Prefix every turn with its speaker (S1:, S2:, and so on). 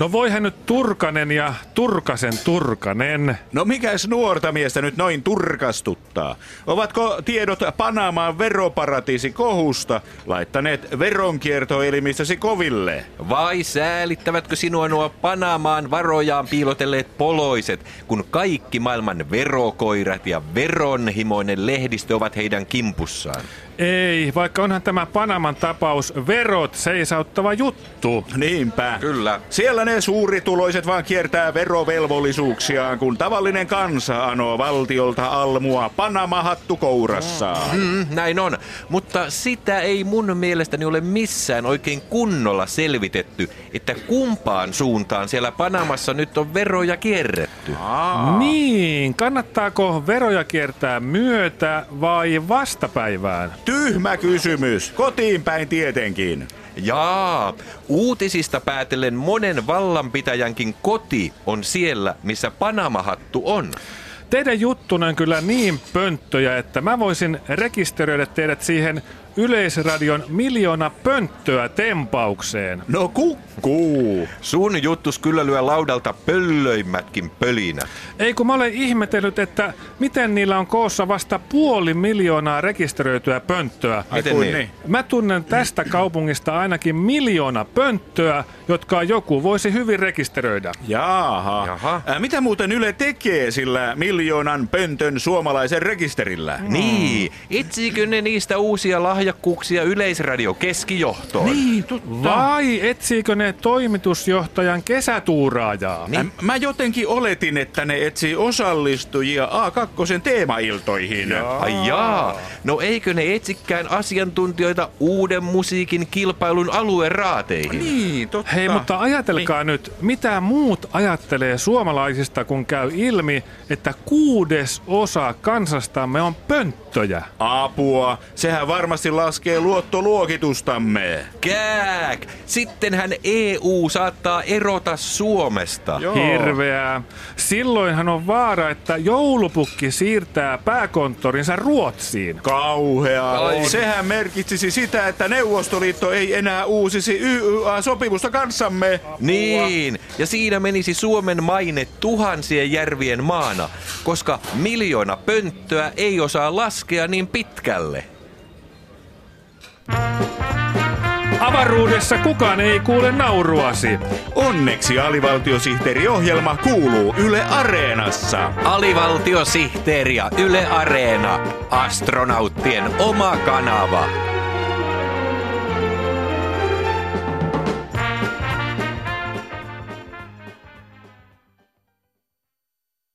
S1: No voihan nyt Turkanen ja Turkasen Turkanen.
S2: No mikäs nuorta miestä nyt noin turkastuttaa? Ovatko tiedot Panamaan veroparatiisi kohusta laittaneet veronkiertoelimissäsi koville?
S3: Vai säälittävätkö sinua nuo Panamaan varojaan piilotelleet poloiset, kun kaikki maailman verokoirat ja veronhimoinen lehdistö ovat heidän kimpussaan?
S1: Ei, vaikka onhan tämä Panaman tapaus verot seisauttava juttu.
S2: Niinpä.
S3: Kyllä.
S2: Siellä ne suurituloiset vaan kiertää verovelvollisuuksiaan, kun tavallinen kansa anoo valtiolta almua Panama-hattu kourassaan.
S3: Mm, näin on, mutta sitä ei mun mielestäni ole missään oikein kunnolla selvitetty, että kumpaan suuntaan siellä Panamassa nyt on veroja kierretty.
S1: Niin, kannattaako veroja kiertää myötä vai vastapäivään?
S2: Tyhmä kysymys. Kotiin päin tietenkin.
S3: Jaa, uutisista päätellen monen vallanpitäjänkin koti on siellä, missä Panama-hattu on.
S1: Teidän juttunne on kyllä niin pönttöjä, että mä voisin rekisteröidä teidät siihen Yleisradion miljoona pönttöä tempaukseen.
S2: No kukkuu.
S3: Sun juttus kyllä lyö laudalta pöllöimmätkin pölinä.
S1: Ei kun mä olen ihmetellyt, että miten niillä on koossa vasta puoli miljoonaa rekisteröityä pönttöä.
S3: Miten
S2: kuin
S3: niin?
S2: niin?
S1: Mä tunnen tästä kaupungista ainakin miljoona pönttöä, jotka joku voisi hyvin rekisteröidä.
S2: Jaha.
S3: Jaha.
S2: Mitä muuten Yle tekee sillä miljoonan pöntön suomalaisen rekisterillä?
S3: Niin, etsiikö ne niistä uusia lahjakkuuksia Yleisradio keskijohtoon?
S2: Niin, totta.
S1: Vai etsiikö ne toimitusjohtajan kesätuuraajaa?
S3: Niin.
S2: Mä jotenkin oletin, että ne etsii osallistujia A2 teemailtoihin.
S3: Ai jaa, no eikö ne etsikään asiantuntijoita uuden musiikin kilpailun alueen raateihin?
S2: Niin, totta.
S1: Hei, mutta ajatelkaa nyt, mitä muut ajattelee suomalaisista, kun käy ilmi, että kuudes osa kansastamme on pönttöjä.
S2: Apua. Sehän varmasti laskee luottoluokitustamme.
S3: Kääk! Sittenhän EU saattaa erota Suomesta.
S2: Joo.
S1: Hirveää. Silloinhan on vaara, että joulupukki siirtää pääkonttorinsa Ruotsiin.
S2: Kauhea.
S3: Ai.
S2: Sehän merkitsisi sitä, että Neuvostoliitto ei enää uusisi YYA-sopimusta kanssamme.
S3: Niin, ja siinä menisi Suomen maine tuhansien järvien maana, koska miljoona pönttöä ei osaa laskea niin pitkälle.
S1: Avaruudessa kukaan ei kuule nauruasi.
S2: Onneksi alivaltiosihteeriohjelma kuuluu Yle Areenassa.
S3: Alivaltiosihteeri ja Yle Areena, astronauttien oma kanava.